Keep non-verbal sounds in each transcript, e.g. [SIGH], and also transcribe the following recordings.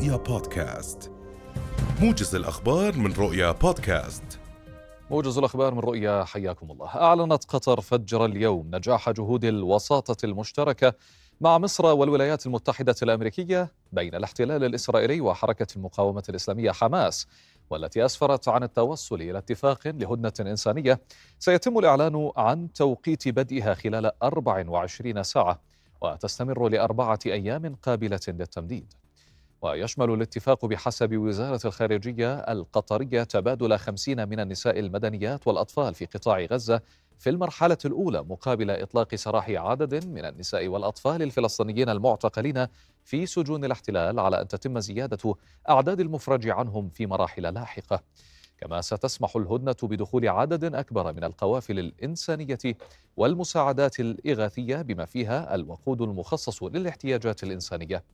رؤيا بودكاست. موجز الأخبار من رؤيا بودكاست. موجز الأخبار من رؤيا حياكم الله. أعلنت قطر فجر اليوم نجاح جهود الوساطة المشتركة مع مصر والولايات المتحدة الأمريكية بين الاحتلال الإسرائيلي وحركة المقاومة الإسلامية حماس والتي أسفرت عن التوصل إلى اتفاق لهدنة إنسانية. سيتم الإعلان عن توقيت بدئها خلال 24 ساعة وتستمر لأربعة أيام قابلة للتمديد. ويشمل الاتفاق بحسب وزارة الخارجية القطرية تبادل خمسين من النساء المدنيات والأطفال في قطاع غزة في المرحلة الأولى مقابل إطلاق سراح عدد من النساء والأطفال الفلسطينيين المعتقلين في سجون الاحتلال على أن تتم زيادة أعداد المفرج عنهم في مراحل لاحقة. كما ستسمح الهدنة بدخول عدد أكبر من القوافل الإنسانية والمساعدات الإغاثية بما فيها الوقود المخصص للاحتياجات الإنسانية.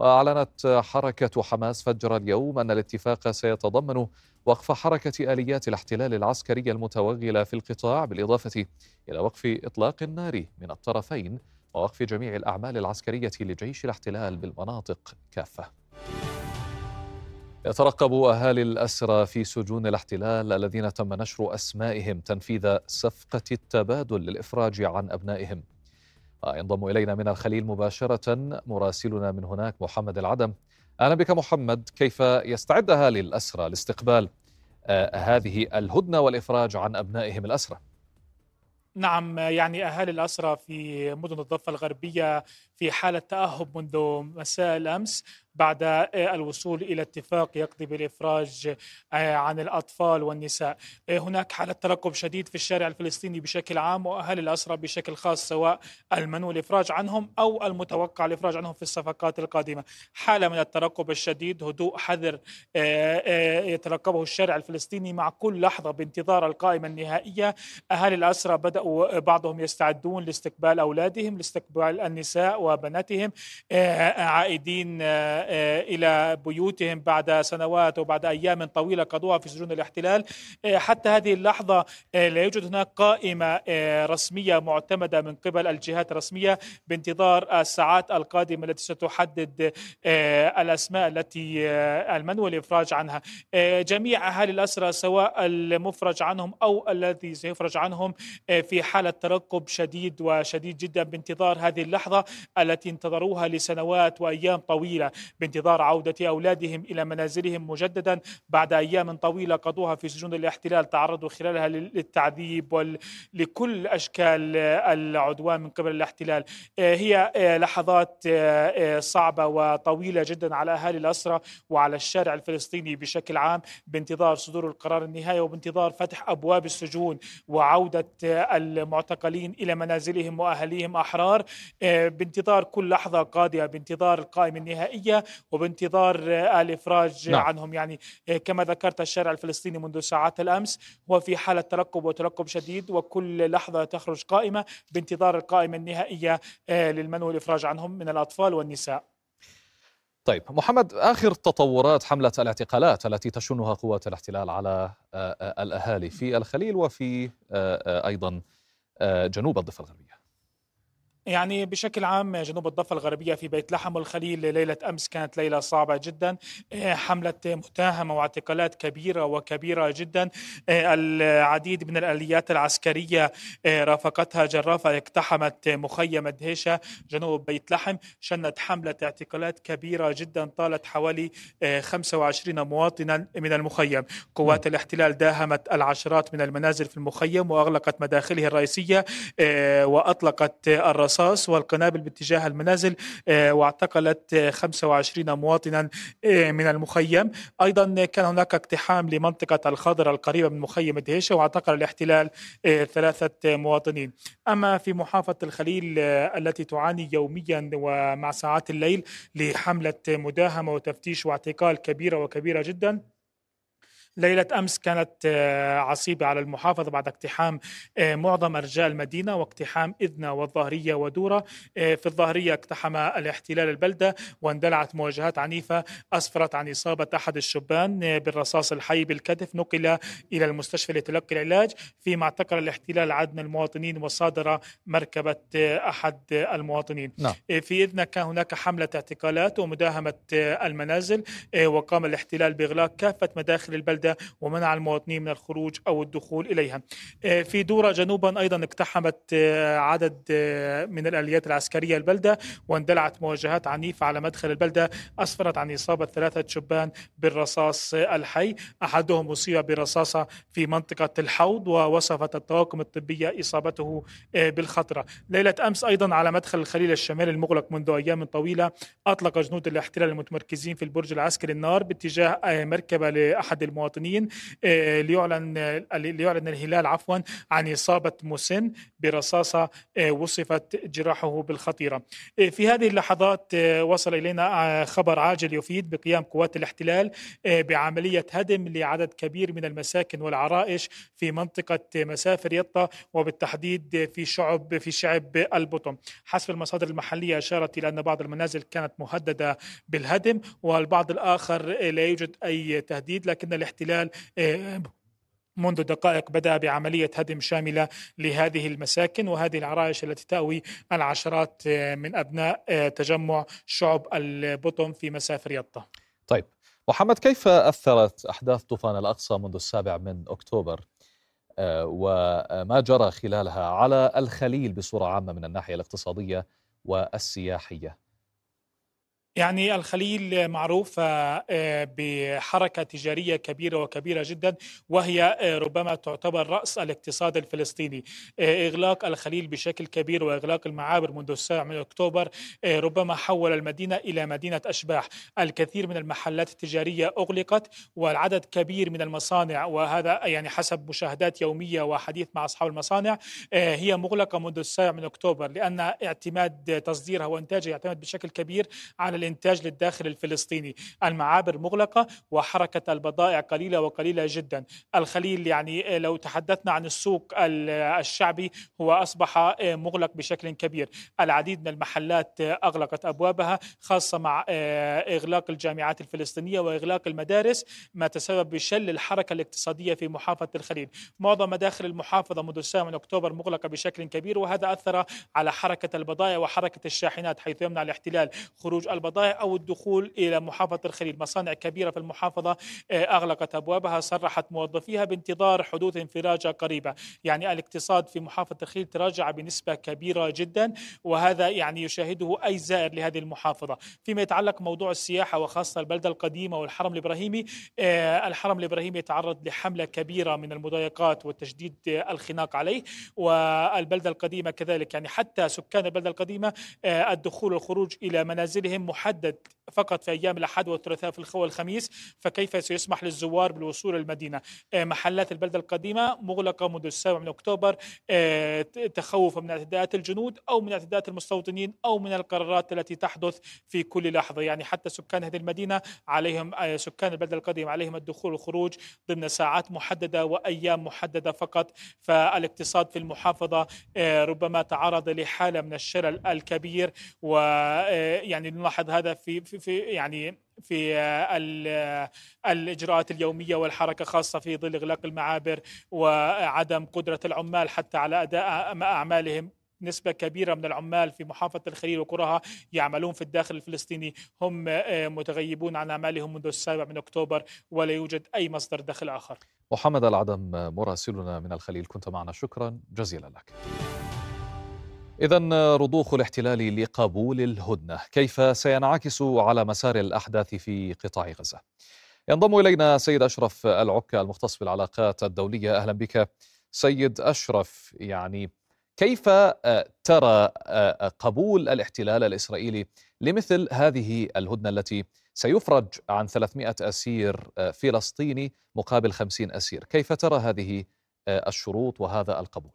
وأعلنت حركة حماس فجر اليوم أن الاتفاق سيتضمن وقف حركة آليات الاحتلال العسكري المتوغلة في القطاع بالإضافة إلى وقف إطلاق النار من الطرفين ووقف جميع الأعمال العسكرية لجيش الاحتلال بالمناطق كافة. يترقب أهالي الأسرى في سجون الاحتلال الذين تم نشر أسمائهم تنفيذ صفقة التبادل للإفراج عن أبنائهم. ينضم إلينا من الخليل مباشرة مراسلنا من هناك محمد العدم. أهلا بك محمد. كيف يستعد أهالي الأسرى لاستقبال آه، هذه الهدنة والإفراج عن أبنائهم الأسرى؟ نعم يعني أهالي الأسرى في مدن الضفة الغربية في حالة تأهب منذ مساء الأمس. بعد الوصول إلى اتفاق يقضي بالإفراج آه، عن الأطفال والنساء. آه، هناك حالة ترقب شديد في الشارع الفلسطيني بشكل عام واهالي الاسرى بشكل خاص سواء المنوي الإفراج عنهم أو المتوقع الإفراج عنهم في الصفقات القادمة. حالة من الترقب الشديد، هدوء حذر آه، يترقبه الشارع الفلسطيني مع كل لحظة بانتظار القائمة النهائية. اهالي الاسرى بدأوا بعضهم يستعدون لاستقبال أولادهم، لاستقبال النساء وبناتهم عائدين آه، إلى بيوتهم بعد سنوات وبعد أيام طويلة قضوها في سجون الاحتلال. آه، حتى هذه اللحظة آه، لا يوجد هناك قائمة رسمية معتمدة من قبل الجهات الرسمية بانتظار الساعات القادمة التي ستحدد الأسماء التي المنوي الافراج عنها. جميع أهالي الاسرى سواء المفرج عنهم أو الذي سيفرج عنهم في حالة ترقب شديد وشديد جدا بانتظار هذه اللحظة التي انتظروها لسنوات وأيام طويلة. بانتظار عودة أولادهم إلى منازلهم مجددا بعد أيام طويلة قضوها في سجون الاحتلال تعرضوا خلالها للتعذيب ولكل أشكال العدوان من قبل الاحتلال. آه، هي آه، لحظات آه، صعبة وطويلة جدا على أهالي الأسرة وعلى الشارع الفلسطيني بشكل عام بانتظار صدور القرار النهائي وبانتظار فتح أبواب السجون وعودة المعتقلين إلى منازلهم وأهليهم أحرار. بانتظار كل لحظة قادمة بانتظار القائمة النهائية وبانتظار الافراج نعم. عنهم. يعني آه، كما ذكرت الشارع الفلسطيني منذ ساعات الأمس هو في حالة ترقب وترقب شديد وكل لحظة تخرج قائمة بانتظار القائمة النهائية آه، للمنع والإفراج عنهم من الأطفال والنساء. طيب محمد آخر تطورات حملة الاعتقالات التي تشنها قوات الاحتلال على آه، الأهالي في الخليل وفي أيضا جنوب الضفة الغربية. يعني بشكل عام جنوب الضفة الغربية في بيت لحم والخليل ليلة أمس كانت ليلة صعبة جدا. آه، حملة متاهمة واعتقالات كبيرة وكبيرة جدا. آه، العديد من الآليات العسكرية آه، رافقتها جرافة اقتحمت مخيم دهيشة جنوب بيت لحم. شنت حملة اعتقالات كبيرة جدا طالت حوالي 25 مواطنا من المخيم. قوات الاحتلال داهمت العشرات من المنازل في المخيم وأغلقت مداخله الرئيسية وأطلقت الرصاص الرصاص والقنابل باتجاه المنازل آه، واعتقلت 25 مواطنا آه، من المخيم. أيضا كان هناك اقتحام لمنطقة الخضر القريبة من مخيم دهيشة واعتقل الاحتلال آه، ثلاثة مواطنين. أما في محافظة الخليل التي تعاني يوميا ومع ساعات الليل لحملة مداهمة وتفتيش واعتقال كبيرة وكبيرة جدا ليلة أمس كانت آه، عصيبة على المحافظة بعد اقتحام آه، معظم أرجاء المدينة واقتحام إذنة والظهرية ودورة آه، في الظهرية اقتحم الاحتلال البلدة واندلعت مواجهات عنيفة أسفرت عن إصابة أحد الشبان بالرصاص الحي بالكتف نقل إلى المستشفى لتلقي العلاج فيما اعتقل الاحتلال عدد من المواطنين وصادر مركبة أحد المواطنين نعم. في إذنة كان هناك حملة اعتقالات ومداهمة المنازل وقام الاحتلال بإغلاق كافة مداخل البلدة ومنع المواطنين من الخروج أو الدخول إليها. آه، في دورة جنوبا أيضا اقتحمت آه، عدد آه، من الآليات العسكرية البلدة واندلعت مواجهات عنيفة على مدخل البلدة أسفرت عن إصابة ثلاثة شبان بالرصاص الحي. أحدهم أصيب برصاصة في منطقة الحوض ووصفت الطواقم الطبية إصابته بالخطرة ليلة أمس أيضا على مدخل الخليل الشمالي المغلق منذ أيام طويلة أطلق جنود الاحتلال المتمركزين في البرج العسكري النار باتجاه مركبة لأحد المواطنين. آه، ليعلن ليعلن الهلال عفوا عن إصابة مسن برصاصة آه، وصفت جراحه بالخطيرة. آه، في هذه اللحظات وصل إلينا خبر عاجل يفيد بقيام قوات الاحتلال بعملية هدم لعدد كبير من المساكن والعرائش في منطقة مسافر يطا وبالتحديد في شعب في شعب البطم حسب المصادر المحلية أشارت إلى أن بعض المنازل كانت مهددة بالهدم والبعض الآخر لا يوجد أي تهديد لكن الاحتلال آه، منذ دقائق بدأ بعملية هدم شاملة لهذه المساكن وهذه العرائش التي تأوي العشرات آه، من أبناء آه، تجمع شعب البطن في مسافر يطا. طيب محمد كيف أثرت أحداث طوفان الأقصى منذ السابع من أكتوبر؟ وما جرى خلالها على الخليل بصورة عامة من الناحية الاقتصادية والسياحية؟ يعني الخليل معروفة آه، بحركة تجارية كبيرة وكبيرة جدا وهي آه، ربما تعتبر رأس الاقتصاد الفلسطيني. آه، إغلاق الخليل بشكل كبير وإغلاق المعابر منذ السابع من أكتوبر ربما حول المدينة إلى مدينة أشباح. الكثير من المحلات التجارية أغلقت والعدد كبير من المصانع وهذا يعني حسب مشاهدات يومية وحديث مع أصحاب المصانع هي مغلقة منذ السابع من أكتوبر لأن اعتماد تصديرها وإنتاجها يعتمد بشكل كبير على الإنتاج للداخل الفلسطيني. المعابر مغلقة وحركة البضائع قليلة وقليلة جدا. الخليل يعني لو تحدثنا عن السوق الشعبي هو أصبح مغلق بشكل كبير. العديد من المحلات أغلقت أبوابها خاصة مع إغلاق الجامعات الفلسطينية وإغلاق المدارس ما تسبب بشل الحركة الاقتصادية في محافظة الخليل. معظم مداخل المحافظة منذ السابع من أكتوبر مغلقة بشكل كبير وهذا أثر على حركة البضائع وحركة الشاحنات حيث يمنع الاحتلال خروج البضائع البضائع أو الدخول إلى محافظة الخليل. مصانع كبيرة في المحافظة آه، أغلقت أبوابها صرحت موظفيها بانتظار حدوث انفراجة قريبة. يعني الاقتصاد في محافظة الخليل تراجع بنسبة كبيرة جدا وهذا يعني يشاهده أي زائر لهذه المحافظة. فيما يتعلق موضوع السياحة وخاصة البلدة القديمة والحرم الإبراهيمي آه، الحرم الإبراهيمي يتعرض لحملة كبيرة من المضايقات وتشديد الخناق عليه والبلدة القديمة كذلك. يعني حتى سكان البلدة القديمة آه، الدخول والخروج إلى منازلهم محدد فقط في أيام الأحد والثلاثاء في والخميس فكيف سيسمح للزوار بالوصول للمدينه آه، محلات البلدة القديمة مغلقة منذ السابع من أكتوبر آه، تخوفا من اعتداءات الجنود أو من اعتداءات المستوطنين أو من القرارات التي تحدث في كل لحظة. يعني حتى سكان هذه المدينة عليهم آه، سكان البلدة القديمة عليهم الدخول والخروج ضمن ساعات محددة وأيام محددة فقط. فالاقتصاد في المحافظة ربما تعرض لحالة من الشلل الكبير ويعني نلاحظ هذا في في, في يعني في الإجراءات اليومية والحركة خاصة في ظل إغلاق المعابر وعدم قدرة العمال حتى على أداء أعمالهم. نسبة كبيرة من العمال في محافظة الخليل وقراها يعملون في الداخل الفلسطيني. هم متغيبون عن أعمالهم منذ السابع من أكتوبر ولا يوجد أي مصدر دخل آخر. محمد العدم مراسلنا من الخليل كنت معنا. شكرا. جزيلا لك. إذا رضوخ الاحتلال لقبول الهدنة كيف سينعكس على مسار الأحداث في قطاع غزة؟ ينضم إلينا سيد أشرف العكا المختص بالعلاقات الدولية أهلا بك سيد أشرف يعني كيف ترى قبول الاحتلال الإسرائيلي لمثل هذه الهدنة التي سيفرج عن 300 أسير فلسطيني مقابل 50 أسير كيف ترى هذه الشروط وهذا القبول؟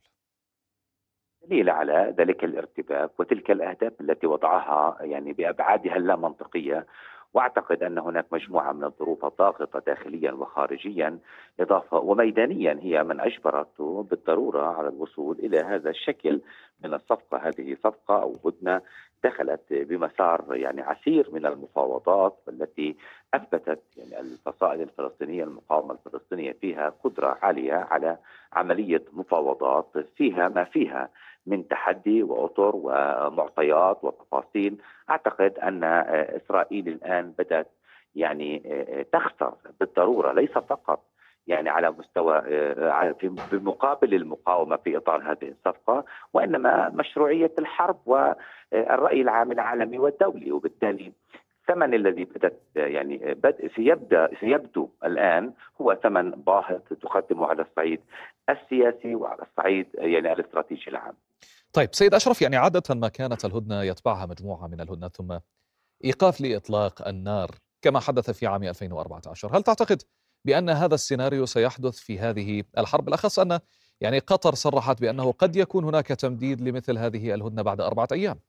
دليل على ذلك الارتباك وتلك الأهداف التي وضعها يعني بأبعادها اللامنطقية. وأعتقد أن هناك مجموعة من الظروف الضاغطه داخليا وخارجيا إضافة وميدانيا هي من اجبرته بالضرورة على الوصول إلى هذا الشكل من الصفقة، هذه صفقة أو هدنة دخلت بمسار يعني عسير من المفاوضات والتي أثبتت يعني الفصائل الفلسطينية المقاومة الفلسطينية فيها قدرة عالية على عملية مفاوضات فيها ما فيها. من تحدي وأطر ومعطيات وتفاصيل أعتقد أن إسرائيل الآن بدأت يعني تخسر بالضرورة ليس فقط يعني على مستوى في بمقابل المقاومة في إطار هذه الصفقة وإنما مشروعية الحرب والرأي العام العالمي والدولي وبالتالي الثمن الذي بدأت يعني بدء سيبدأ سيبدو الآن ثم ثمن باهظ تقدمه على الصعيد السياسي وعلى الصعيد يعني الاستراتيجي العام. طيب سيد أشرف يعني عادة ما كانت الهدنة يتبعها مجموعة من الهدنات ثم إيقاف لإطلاق النار كما حدث في عام 2014 هل تعتقد بأن هذا السيناريو سيحدث في هذه الحرب؟ بالاخص أن يعني قطر صرحت بأنه قد يكون هناك تمديد لمثل هذه الهدنة بعد أربعة أيام.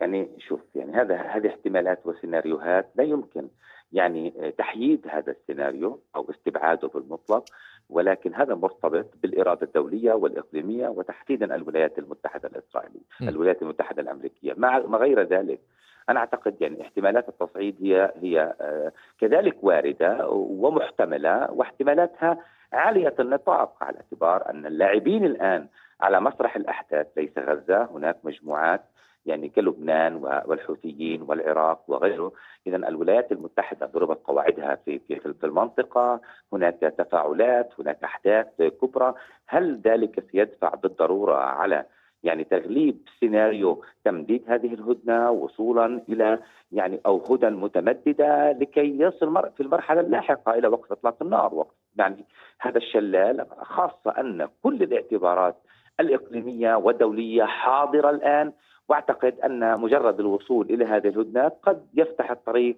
يعني شوف يعني هذا هذه احتمالات وسيناريوهات لا يمكن يعني تحييد هذا السيناريو أو استبعاده بالمطلق. ولكن هذا مرتبط بالإرادة الدولية والإقليمية وتحديدا الولايات المتحدة الإسرائيلية، م. الولايات المتحدة الأمريكية، مع ما غير ذلك أنا أعتقد يعني احتمالات التصعيد هي هي آه، كذلك واردة ومحتملة واحتمالاتها عالية النطاق على اعتبار أن اللاعبين الآن على مسرح الأحداث ليس غزة هناك مجموعات يعني كلبنان والحوثيين والعراق وغيره. اذا الولايات المتحدة ضربت قواعدها في في المنطقة. هناك تفاعلات هناك أحداث كبرى. هل ذلك سيدفع بالضرورة على يعني تغليب سيناريو تمديد هذه الهدنة وصولا إلى يعني أو هدن متمددة لكي يصل في المرحلة اللاحقة إلى وقت إطلاق النار؟ وقت يعني هذا الشلال خاصة أن كل الاعتبارات الإقليمية والدولية حاضرة الآن واعتقد أن مجرد الوصول إلى هذه الهدنة قد يفتح الطريق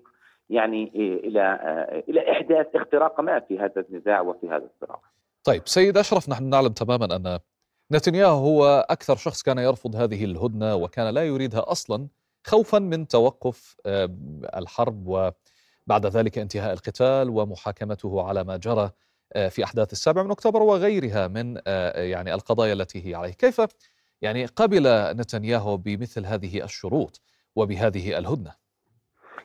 يعني إلى إلى إحداث اختراق ما في هذا النزاع وفي هذا الصراع. طيب سيد أشرف نحن نعلم تماما أن نتنياهو هو أكثر شخص كان يرفض هذه الهدنة وكان لا يريدها أصلا خوفا من توقف الحرب وبعد ذلك انتهاء القتال ومحاكمته على ما جرى في أحداث السابع من أكتوبر وغيرها من يعني القضايا التي هي عليه، كيف يعني قبل نتنياهو بمثل هذه الشروط وبهذه الهدنة؟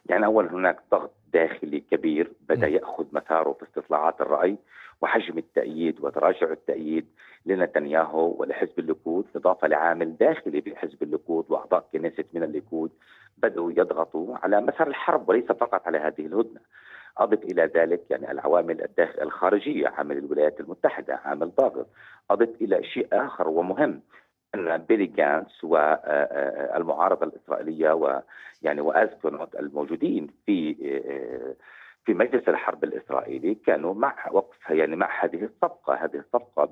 يعني اولا هناك ضغط داخلي كبير بدأ يأخذ مساره في استطلاعات الرأي وحجم التأييد وتراجع التأييد لنتنياهو ولحزب الليكود إضافة لعامل داخلي بحزب الليكود وأعضاء كنيست من الليكود بدأوا يضغطوا على مسار الحرب وليس فقط على هذه الهدنة. أضف إلى ذلك يعني العوامل الداخل الخارجية عامل الولايات المتحدة عامل ضاغط. أضف إلى شيء آخر ومهم بيني غانتس والمعارضه الإسرائيلية ويعني وآيزنكوت الموجودين في في مجلس الحرب الإسرائيلي كانوا مع وقف يعني مع هذه الصفقة، هذه الصفقة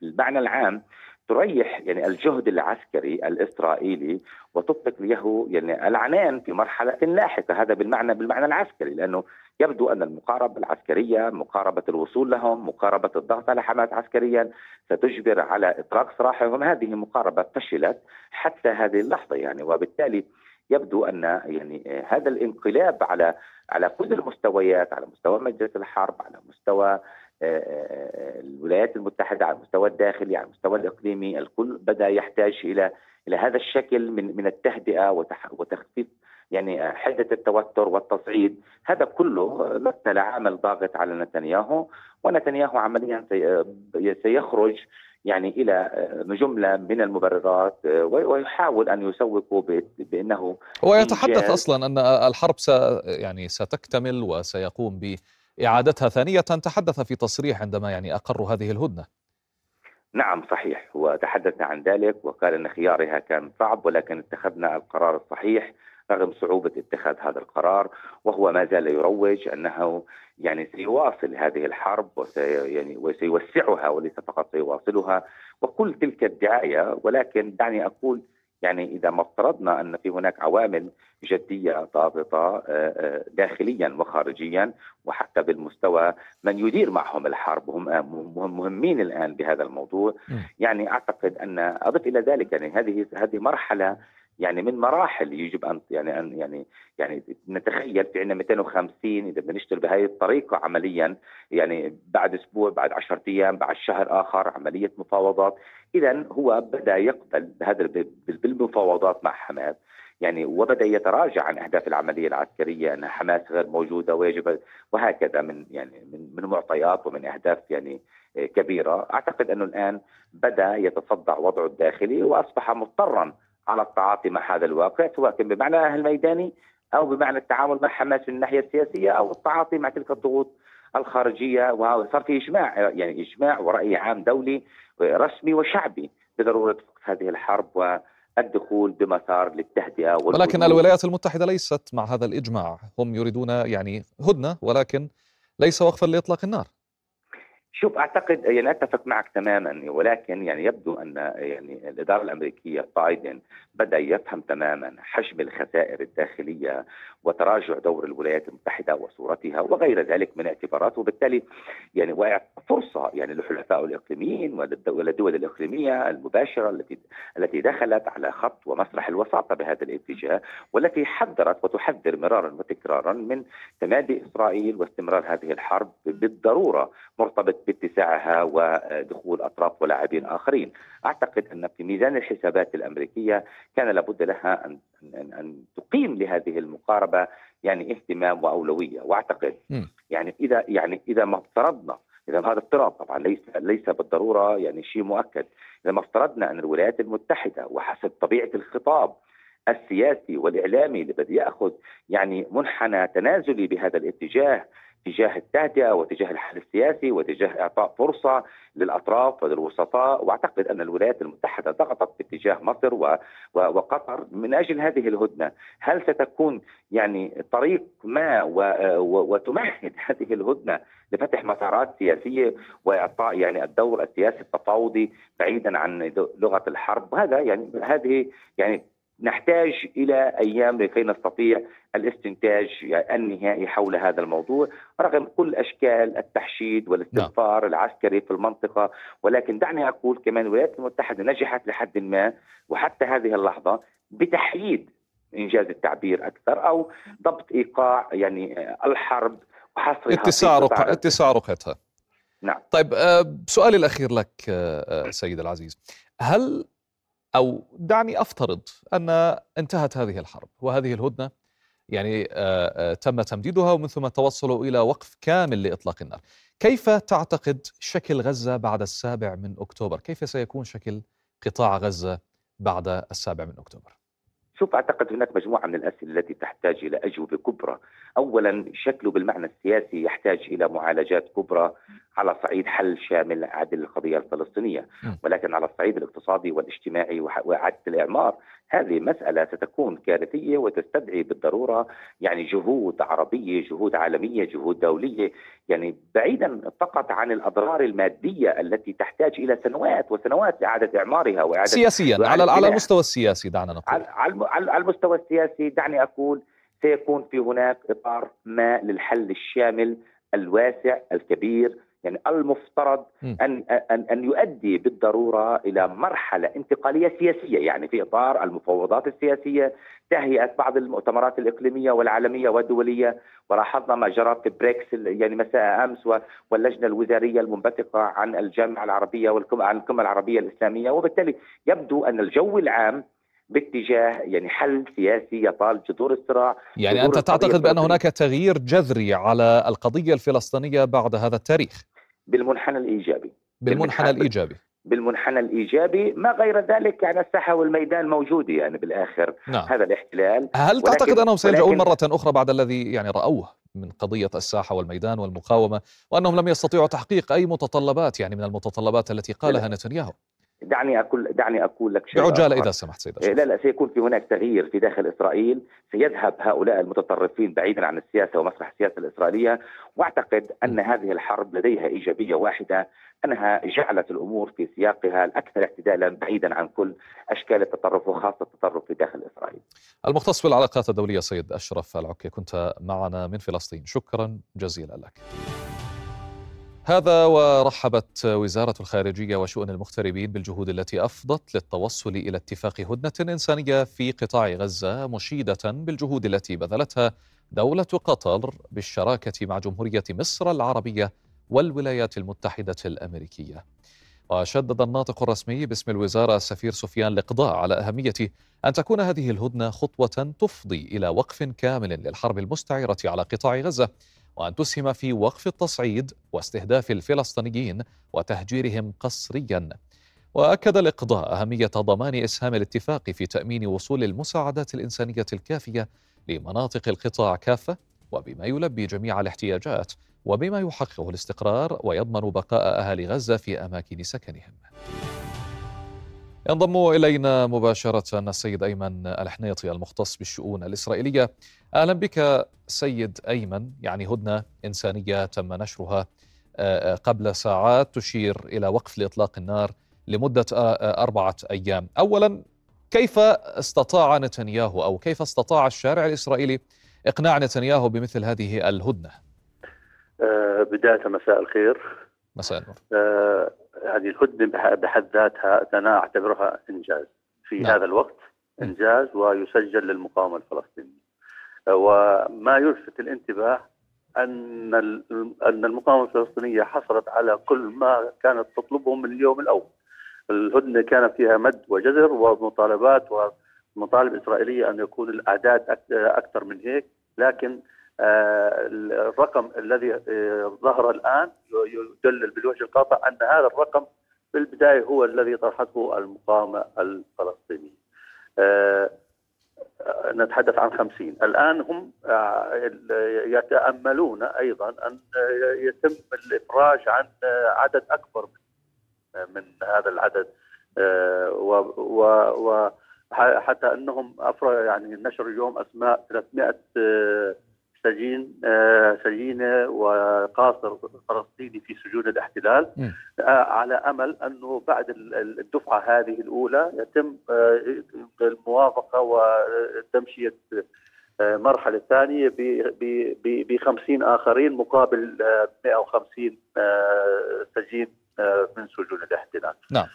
بالمعنى العام تريح يعني الجهد العسكري الإسرائيلي وتطلق له يعني العنان في مرحلة لاحقة، هذا بالمعنى بالمعنى العسكري لأنه يبدو أن المقاربة العسكرية، مقاربة الوصول لهم، مقاربة الضغط على حماس عسكريا ستجبر على إطلاق سراحهم، هذه مقاربة فشلت حتى هذه اللحظة يعني. وبالتالي يبدو أن يعني هذا الانقلاب على على كل المستويات على مستوى مجلس الحرب على مستوى الولايات المتحدة على المستوى الداخلي على المستوى الإقليمي الكل بدأ يحتاج إلى إلى هذا الشكل من من التهدئة وتخفيف يعني حدة التوتر والتصعيد. هذا كله مثل عامل ضاغط على نتنياهو ونتنياهو عمليا سيخرج يعني إلى جملة من المبررات ويحاول أن يسوق بأنه هو يتحدث أصلا أن الحرب س يعني ستكتمل وسيقوم باعادتها ثانية تحدث في تصريح عندما يعني اقر هذه الهدنة. نعم صحيح. وتحدث عن ذلك وقال إن خيارها كان صعب ولكن اتخذنا القرار الصحيح رغم صعوبة اتخاذ هذا القرار وهو ما زال يروج أنه يعني سيواصل هذه الحرب وسي يعني وسيوسعها وليس فقط سيواصلها وكل تلك الدعاية ولكن دعني أقول يعني إذا ما افترضنا أن في هناك عوامل جدية ضابطة آه، آه، داخليا وخارجيا وحتى بالمستوى من يدير معهم الحرب وهم مهمين الآن بهذا الموضوع. يعني أعتقد أن أضف إلى ذلك يعني هذه هذه مرحلة يعني من مراحل يجب أن يعني أن يعني يعني نتخيل في عندنا 250 إذا بدنا نشتغل بهذه الطريقة عمليا يعني بعد أسبوع بعد 10 أيام بعد شهر آخر عملية مفاوضات. اذا هو بدأ يقبل بهذا بالمفاوضات مع حماس. يعني وبدأ يتراجع عن أهداف العملية العسكرية إن حماس غير موجودة ويجب وهكذا من يعني من من معطيات ومن أهداف يعني كبيرة، أعتقد أنه الآن بدأ يتصدع وضعه الداخلي وأصبح مضطرا على التعاطي مع هذا الواقع سواء كان بمعنى الميداني أو بمعنى التعامل مع حماس من الناحية السياسية أو التعاطي مع تلك الضغوط الخارجية. وصار في إجماع يعني إجماع ورأي عام دولي رسمي وشعبي بضرورة هذه الحرب و الدخول بمسار للتهدئة ولكن الولايات المتحدة ليست مع هذا الإجماع، هم يريدون يعني هدنة ولكن ليس وقفا لإطلاق النار. شوف أعتقد يعني أتفق معك تماما ولكن يعني يبدو أن يعني الإدارة الأمريكية بايدن بدأ يفهم تماما حجم الخسائر الداخلية وتراجع دور الولايات المتحدة وصورتها وغير ذلك من اعتبارات وبالتالي يعني فرصة يعني للحلفاء الإقليميين وللدول الإقليمية المباشرة التي التي دخلت على خط ومسرح الوساطة بهذا الاتجاه والتي حذرت وتحذر مرارا وتكرارا من تمادي إسرائيل واستمرار هذه الحرب بالضرورة مرتبط باتساعها ودخول أطراف ولاعبين آخرين. أعتقد أن في ميزان الحسابات الأمريكية كان لابد لها ان ان, أن تقيم لهذه المقاربة يعني اهتمام وأولوية. وأعتقد يعني اذا يعني إذا ما افترضنا إذا هذا افتراض طبعا ليس ليس بالضرورة يعني شيء مؤكد. إذا ما افترضنا أن الولايات المتحدة وحسب طبيعة الخطاب السياسي والإعلامي اللي بده يأخذ يعني منحنى تنازلي بهذا الاتجاه تجاه التهدئة وتجاه الحل السياسي وتجاه إعطاء فرصة للأطراف وللوسطاء. وأعتقد أن الولايات المتحدة ضغطت باتجاه مصر و... و... وقطر من أجل هذه الهدنة، هل ستكون يعني طريق ما و... و... وتمهد [LAUGHS] هذه الهدنة لفتح مسارات سياسية وإعطاء يعني الدور السياسي التفاوضي بعيدا عن لغة الحرب، وهذا يعني هذه يعني نحتاج إلى أيام لكي نستطيع الاستنتاج النهائي حول هذا الموضوع رغم كل أشكال التحشيد والاستنفار نعم. العسكري في المنطقة ولكن دعني أقول كمان الولايات المتحدة نجحت لحد ما وحتى هذه اللحظة بتحييد إنجاز التعبير أكثر أو ضبط إيقاع يعني الحرب وحصرها اتساع رق... اتساع رقعتها نعم. طيب آه، سؤالي الأخير لك آه، آه، سيد العزيز. هل أو دعني أفترض أن انتهت هذه الحرب وهذه الهدنة يعني تم تمديدها ومن ثم توصلوا إلى وقف كامل لإطلاق النار. كيف تعتقد شكل غزة بعد السابع من أكتوبر؟ كيف سيكون شكل قطاع غزة بعد السابع من أكتوبر؟ شوف أعتقد هناك مجموعة من الأسئلة التي تحتاج إلى أجوبة كبرى، اولا شكله بالمعنى السياسي يحتاج إلى معالجات كبرى على صعيد حل شامل عادل للقضيه الفلسطينية، ولكن على الصعيد الاقتصادي والاجتماعي واعاده الإعمار هذه مسألة ستكون كارثية وتستدعي بالضرورة يعني جهود عربية، جهود عالمية، جهود دولية، يعني بعيدا فقط عن الأضرار المادية التي تحتاج إلى سنوات وسنوات لإعادة إعمارها وإعادة سياسيا على على المستوى السياسي دعنا نقول. على على المستوى السياسي دعني أقول سيكون في هناك إطار ما للحل الشامل الواسع الكبير يعني المفترض أن أن أن يؤدي بالضرورة إلى مرحلة انتقالية سياسية يعني في إطار المفاوضات السياسية تهيئة بعض المؤتمرات الإقليمية والعالمية والدولية ولاحظنا ما جرى في بريكس يعني مساء أمس واللجنة الوزارية المنبثقة عن الجامعة العربية والقمه القمه العربية الإسلامية. وبالتالي يبدو أن الجو العام باتجاه يعني حل سياسي يطال جذور الصراع يعني جذور انت تعتقد بأن هناك تغيير جذري على القضية الفلسطينية بعد هذا التاريخ؟ بالمنحنى الإيجابي. بالمنحنى الإيجابي. بالمنحنى الإيجابي ما غير ذلك يعني الساحة والميدان موجودة يعني بالآخر. نعم. هذا الاحتلال. هل تعتقد أنهم سيرجعون مرة أخرى بعد الذي يعني رأوه من قضية الساحة والميدان والمقاومة وأنهم لم يستطيعوا تحقيق أي متطلبات يعني من المتطلبات التي قالها نتنياهو؟ دعني أقول دعني أقول لك شيء بعجاله إذا سمحت سيد لا لا سيكون في هناك تغيير في داخل إسرائيل. سيذهب هؤلاء المتطرفين بعيدا عن السياسة ومسرح السياسة الإسرائيلية. وأعتقد أن هذه الحرب لديها إيجابية واحدة أنها جعلت الأمور في سياقها الأكثر اعتدالا بعيدا عن كل أشكال التطرف وخاصة التطرف في داخل إسرائيل. المختص في العلاقات الدولية سيد أشرف العكي كنت معنا من فلسطين. شكرا جزيلا لك. هذا ورحبت وزارة الخارجية وشؤون المغتربين بالجهود التي أفضت للتوصل إلى اتفاق هدنة إنسانية في قطاع غزة مشيدة بالجهود التي بذلتها دولة قطر بالشراكة مع جمهورية مصر العربية والولايات المتحدة الأمريكية. وشدد الناطق الرسمي باسم الوزارة السفير سفيان لقضاء على أهمية أن تكون هذه الهدنة خطوة تفضي إلى وقف كامل للحرب المستعرة على قطاع غزة. وأن تسهم في وقف التصعيد واستهداف الفلسطينيين وتهجيرهم قسريا وأكد الإقضاء أهمية ضمان إسهام الاتفاق في تأمين وصول المساعدات الإنسانية الكافية لمناطق القطاع كافة وبما يلبي جميع الاحتياجات وبما يحقق الاستقرار ويضمن بقاء أهالي غزة في أماكن سكنهم. ينضم إلينا مباشرة السيد أيمن الحنيطي المختص بالشؤون الإسرائيلية. أهلا بك سيد أيمن، يعني هدنة إنسانية تم نشرها آه، آه، قبل ساعات تشير إلى وقف لإطلاق النار لمدة آه، أربعة أيام. اولا كيف استطاع نتنياهو أو كيف استطاع الشارع الإسرائيلي إقناع نتنياهو بمثل هذه الهدنة؟ بداية مساء الخير. مساء النور. هذه الهدنة بحد ذاتها أنا أعتبرها إنجاز. في نعم. هذا الوقت إنجاز ويسجل للمقاومة الفلسطينية. وما يلفت الانتباه أن أن المقاومة الفلسطينية حصلت على كل ما كانت تطلبه من اليوم الأول. الهدنة كان فيها مد وجزر ومطالبات ومطالب إسرائيلية أن يكون الأعداد أكثر من هيك لكن الرقم الذي آه، ظهر الآن يدلل بالوجه القاطع أن هذا الرقم في البدايه هو الذي طرحته المقاومة الفلسطينية. آه، نتحدث عن خمسين الآن هم يتأملون أيضا أن يتم الإفراج عن عدد أكبر من هذا العدد وحتى أنهم أفرج يعني نشر اليوم أسماء 300 سجين آه، سجينة وقاصر فلسطيني في سجون الاحتلال. آه، على أمل أنه بعد الدفعة هذه الأولى يتم آه، الموافقة وتمشية مرحلة ثانية ب 50 آخرين مقابل 150 سجين من سجون الاحتلال. نعم.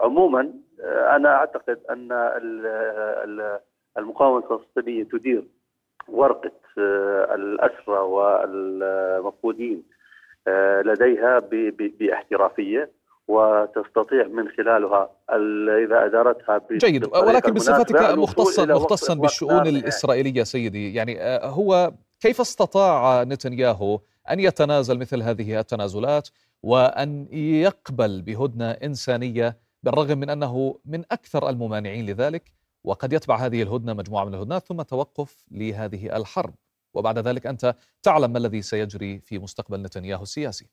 عموما أنا أعتقد أن المقاومة الفلسطينية تدير ورقة آه، الأسرى والمفقودين آه، لديها باحترافية وتستطيع من خلالها إذا أدارتها جيد. ولكن بصفتك مختصا مختصا بالشؤون الإسرائيلية سيدي. يعني آه، هو كيف استطاع نتنياهو أن يتنازل مثل هذه التنازلات وأن يقبل بهدنة إنسانية بالرغم من أنه من أكثر الممانعين لذلك؟ وقد يتبع هذه الهدنة مجموعة من الهدنات ثم توقف لهذه الحرب. وبعد ذلك أنت تعلم ما الذي سيجري في مستقبل نتنياهو السياسي.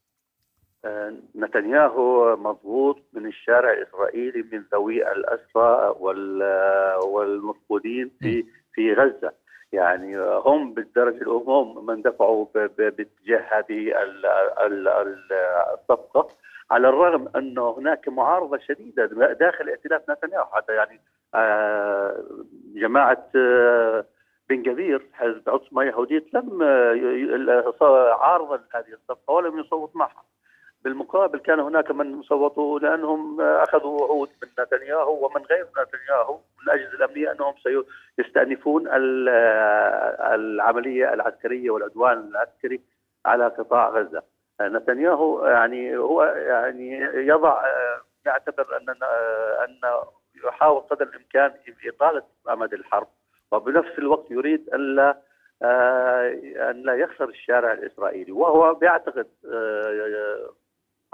آه، نتنياهو مضغوط من الشارع الإسرائيلي من ذوي الاسرى والمفقودين في في غزة. يعني هم بالدرجة هم من دفعوا باتجاه هذه الصفقة. على الرغم أنه هناك معارضة شديدة داخل ائتلاف نتنياهو حتى يعني آه، جماعة آه، بن جبير حزب عصمه يهودية لم آه، عارضا هذه الصفقة ولم يصوت معها بالمقابل كان هناك من صوتوا لأنهم أخذوا وعود من نتنياهو ومن غير نتنياهو من الاجهزه الأمنية أنهم سيستأنفون العملية العسكرية والعدوان العسكري على قطاع غزة. نتنياهو يعني هو يعني يضع يعتبر أن أن يحاول قدر الإمكان إطالة أمد الحرب وبنفس الوقت يريد الا آه، أن لا يخسر الشارع الإسرائيلي. وهو بيعتقد آه،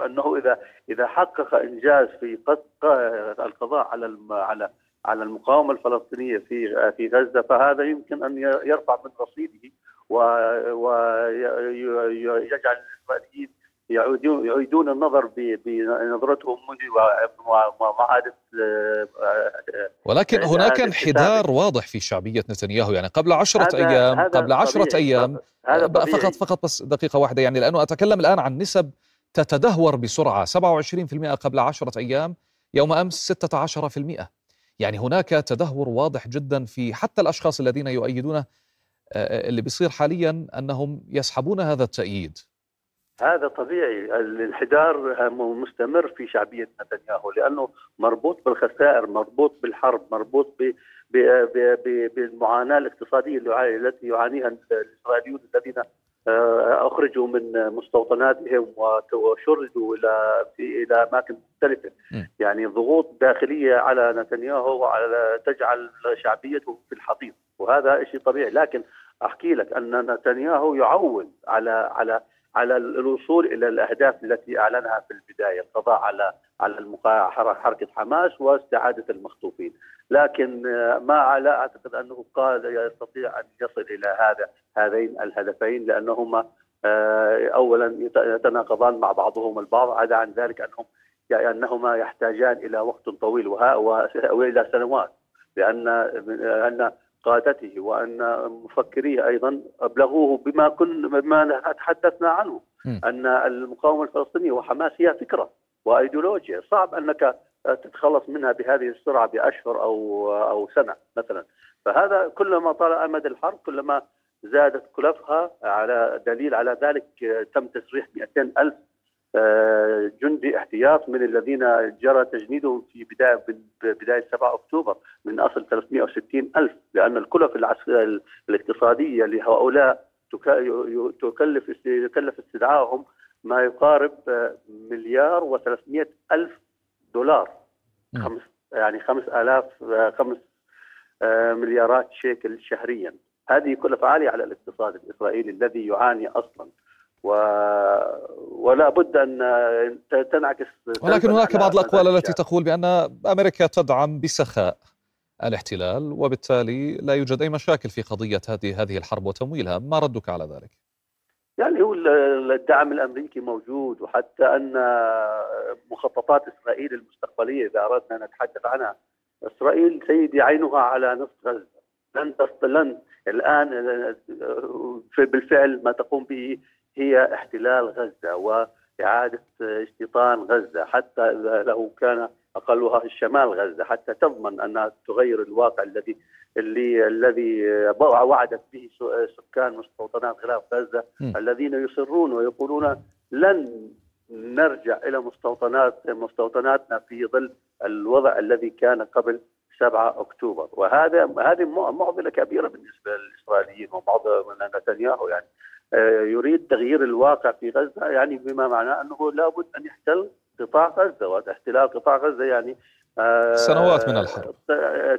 أنه إذا إذا حقق إنجاز في القضاء على على على المقاومة الفلسطينية في في غزة فهذا يمكن أن يرفع من رصيده ويجعل الاسرائيليين يعودون يعيدون النظر بنظرتهم ومعادة آه، آه، ولكن هناك انحدار واضح في شعبية نتنياهو. يعني قبل عشرة أيام قبل عشرة أيام هذا فقط فقط بس دقيقة واحدة. يعني لأنه أتكلم الآن عن نسب تتدهور بسرعة. 27% قبل عشرة أيام يوم أمس 16% يعني هناك تدهور واضح جدا في حتى الأشخاص الذين يؤيدونه آه، اللي بيصير حاليا أنهم يسحبون هذا التأييد. هذا طبيعي. الانحدار مستمر في شعبية نتنياهو لأنه مربوط بالخسائر مربوط بالحرب مربوط ب بالمعاناة الاقتصادية التي يعانيها الإسرائيليون الذين آه، أخرجوا من مستوطناتهم وشردوا إلى في إلى أماكن مختلفة. يعني ضغوط داخلية على نتنياهو وعلى تجعل شعبيته في الحضيض. وهذا شيء طبيعي. لكن أحكي لك أن نتنياهو يعول على على على الوصول إلى الأهداف التي أعلنها في البداية القضاء على على حركة حماس واستعادة المخطوفين. لكن ما لا أعتقد أنه قاد يستطيع أن يصل إلى هذا هذين الهدفين لأنهما آه، اولا يتناقضان مع بعضهم البعض عدا عن ذلك أنهم يعني أنهما يحتاجان إلى وقت طويل وإلى سنوات لأن ان قادته وأن مفكريه أيضا أبلغوه بما كن بما تحدثنا عنه أن المقاومة الفلسطينية وحماس هي فكرة وأيديولوجيا. صعب أنك تتخلص منها بهذه السرعة بأشهر أو أو سنة مثلا. فهذا كلما طال أمد الحرب كلما زادت كلفها على دليل على ذلك تم تسريح 200 ألف آه، جندي احتياط من الذين جرى تجنيدهم في بداية بداية 7 أكتوبر من أصل 360 ألف لأن الكلف الاقتصادية لهؤلاء تكلف يكلف استدعائهم ما يقارب آه، مليار و300 ألف دولار. خمس يعني 5000 آه، خمس مليارات شيكل شهريا. هذه كلفة عالية على الاقتصاد الإسرائيلي الذي يعاني أصلا. و... ولا بد أن تنعكس ولكن هناك بعض الأقوال التي تقول بأن أمريكا تدعم بسخاء الاحتلال وبالتالي لا يوجد أي مشاكل في قضية هذه هذه الحرب وتمويلها، ما ردك على ذلك؟ يعني هو الدعم الأمريكي موجود وحتى أن مخططات إسرائيل المستقبلية إذا أردنا أن نتحدث عنها إسرائيل سيدي عينها على نصف غزة. لن لن الآن بالفعل ما تقوم به هي احتلال غزة وإعادة استيطان غزة حتى لو كان أقلها الشمال غزة حتى تضمن أنها تغير الواقع الذي اللي الذي وعدت به سكان مستوطنات غلاف غزة م. الذين يصرون ويقولون لن نرجع إلى مستوطنات مستوطناتنا في ظل الوضع الذي كان قبل 7 أكتوبر وهذا هذه معضلة كبيرة بالنسبة للإسرائيليين ومعضله من نتنياهو يعني يريد تغيير الواقع في غزة يعني بما معناه أنه لابد أن يحتل قطاع غزة واحتلال قطاع غزة يعني آه، سنوات من الحرب.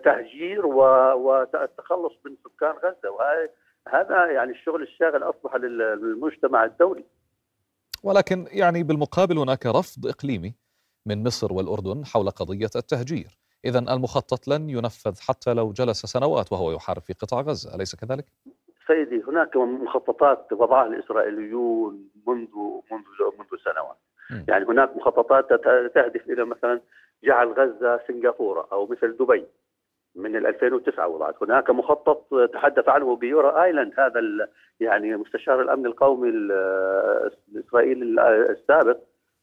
تهجير والتخلص من سكان غزة. وهذا يعني الشغل الشاغل أصبح للمجتمع الدولي. ولكن يعني بالمقابل هناك رفض إقليمي من مصر والأردن حول قضية التهجير. اذا المخطط لن ينفذ حتى لو جلس سنوات وهو يحارب في قطاع غزة. أليس كذلك؟ سيدي هناك مخططات وضعها الإسرائيليون منذ منذ منذ سنوات. م. يعني هناك مخططات تهدف إلى مثلا جعل غزة سنغافورة أو مثل دبي من 2009 وضعت. هناك مخطط تحدث عنه بيورا آيلاند هذا يعني مستشار الأمن القومي الاسرائيلي السابق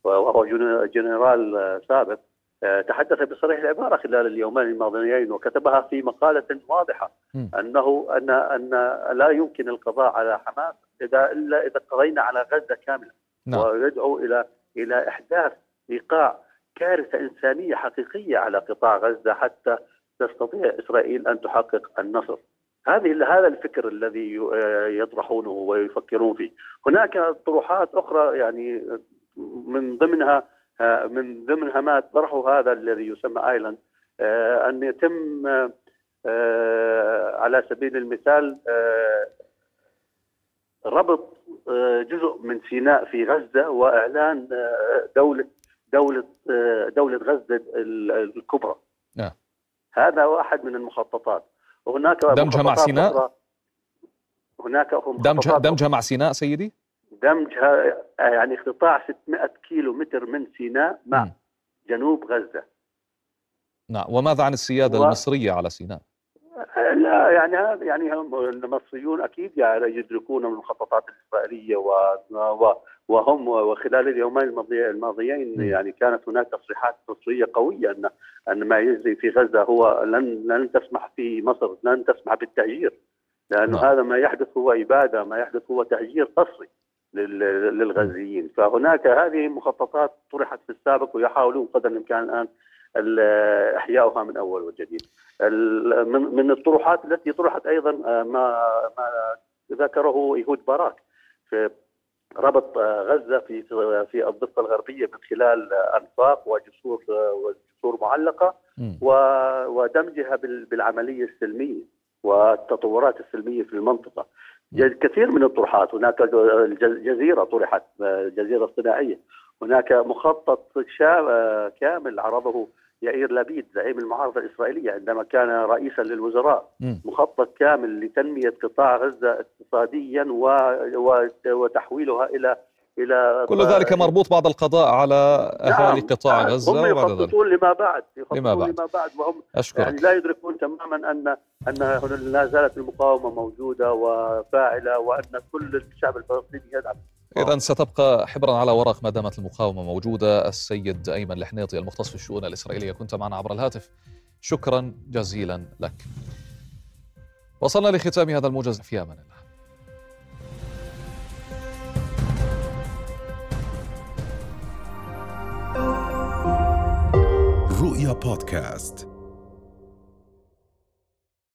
وهو جنرال سابق. تحدث بصريح العبارة خلال اليومين الماضيين وكتبها في مقالة واضحة أنه أن أن لا يمكن القضاء على حماس إذا إلا إذا قضينا على غزة كاملة نعم. ويدعو إلى إلى إحداث إيقاع كارثة إنسانية حقيقية على قطاع غزة حتى تستطيع إسرائيل أن تحقق النصر. هذه هذا الفكر الذي يطرحونه ويفكرون فيه. هناك طروحات أخرى يعني من ضمنها من ضمنها ما طرحه هذا الذي يسمى آيلاند آه، أن يتم آه، على سبيل المثال آه، ربط جزء من سيناء في غزة وإعلان دولة دولة دولة غزة الكبرى. نعم. هذا واحد من المخططات وهناك دمجها مع سيناء؟ هناك دمجها دمجها مع سيناء سيدي؟ دمجها يعني قطاع 600 كيلو متر من سيناء مع م. جنوب غزة نعم وماذا عن السيادة و... المصرية على سيناء؟ لا يعني يعني المصريون أكيد يعني يدركون من الخططات الإسرائيلية و... و... وهم وخلال اليومين الماضيين يعني كانت هناك تصريحات مصرية قوية ان أن ما يجري في غزة هو لن لن تسمح في مصر لن تسمح بالتهجير لأنه نعم. هذا ما يحدث هو إبادة ما يحدث هو تهجير قسري للغزيين. فهناك هذه مخططات طرحت في السابق ويحاولون قدر الإمكان الآن إحياؤها من أول وجديد. من الطروحات التي طرحت أيضا آه، ما ما ذكره يهود باراك في ربط آه، غزة في في الضفة الغربية من خلال أنفاق وجسور وجسور معلقة ودمجها بالعملية السلمية والتطورات السلمية في المنطقة. كثير من الطروحات. هناك جزيرة طرحت جزيرة صناعية. هناك مخطط كامل عرضه يائير لبيد زعيم المعارضه الإسرائيلية عندما كان رئيسا للوزراء. مخطط كامل لتنمية قطاع غزة اقتصاديا وتحويلها إلى إلى كل ذلك مربوط بعد القضاء على أهالي نعم. قطاع غزة هم يخططون لما بعد يخططون لما بعد, لما بعد. وهم أشكرك. يعني لا يدركون تماما ان أن لا زالت المقاومة موجودة وفاعلة وأن كل الشعب الفلسطيني يدعم. إذا ستبقى حبرا على ورق ما دامت المقاومة موجودة. السيد أيمن الحنيطي المختص في الشؤون الإسرائيلية كنت معنا عبر الهاتف. شكرا جزيلا لك. وصلنا لختام هذا الموجز. في أمان الله. رؤيا بودكاست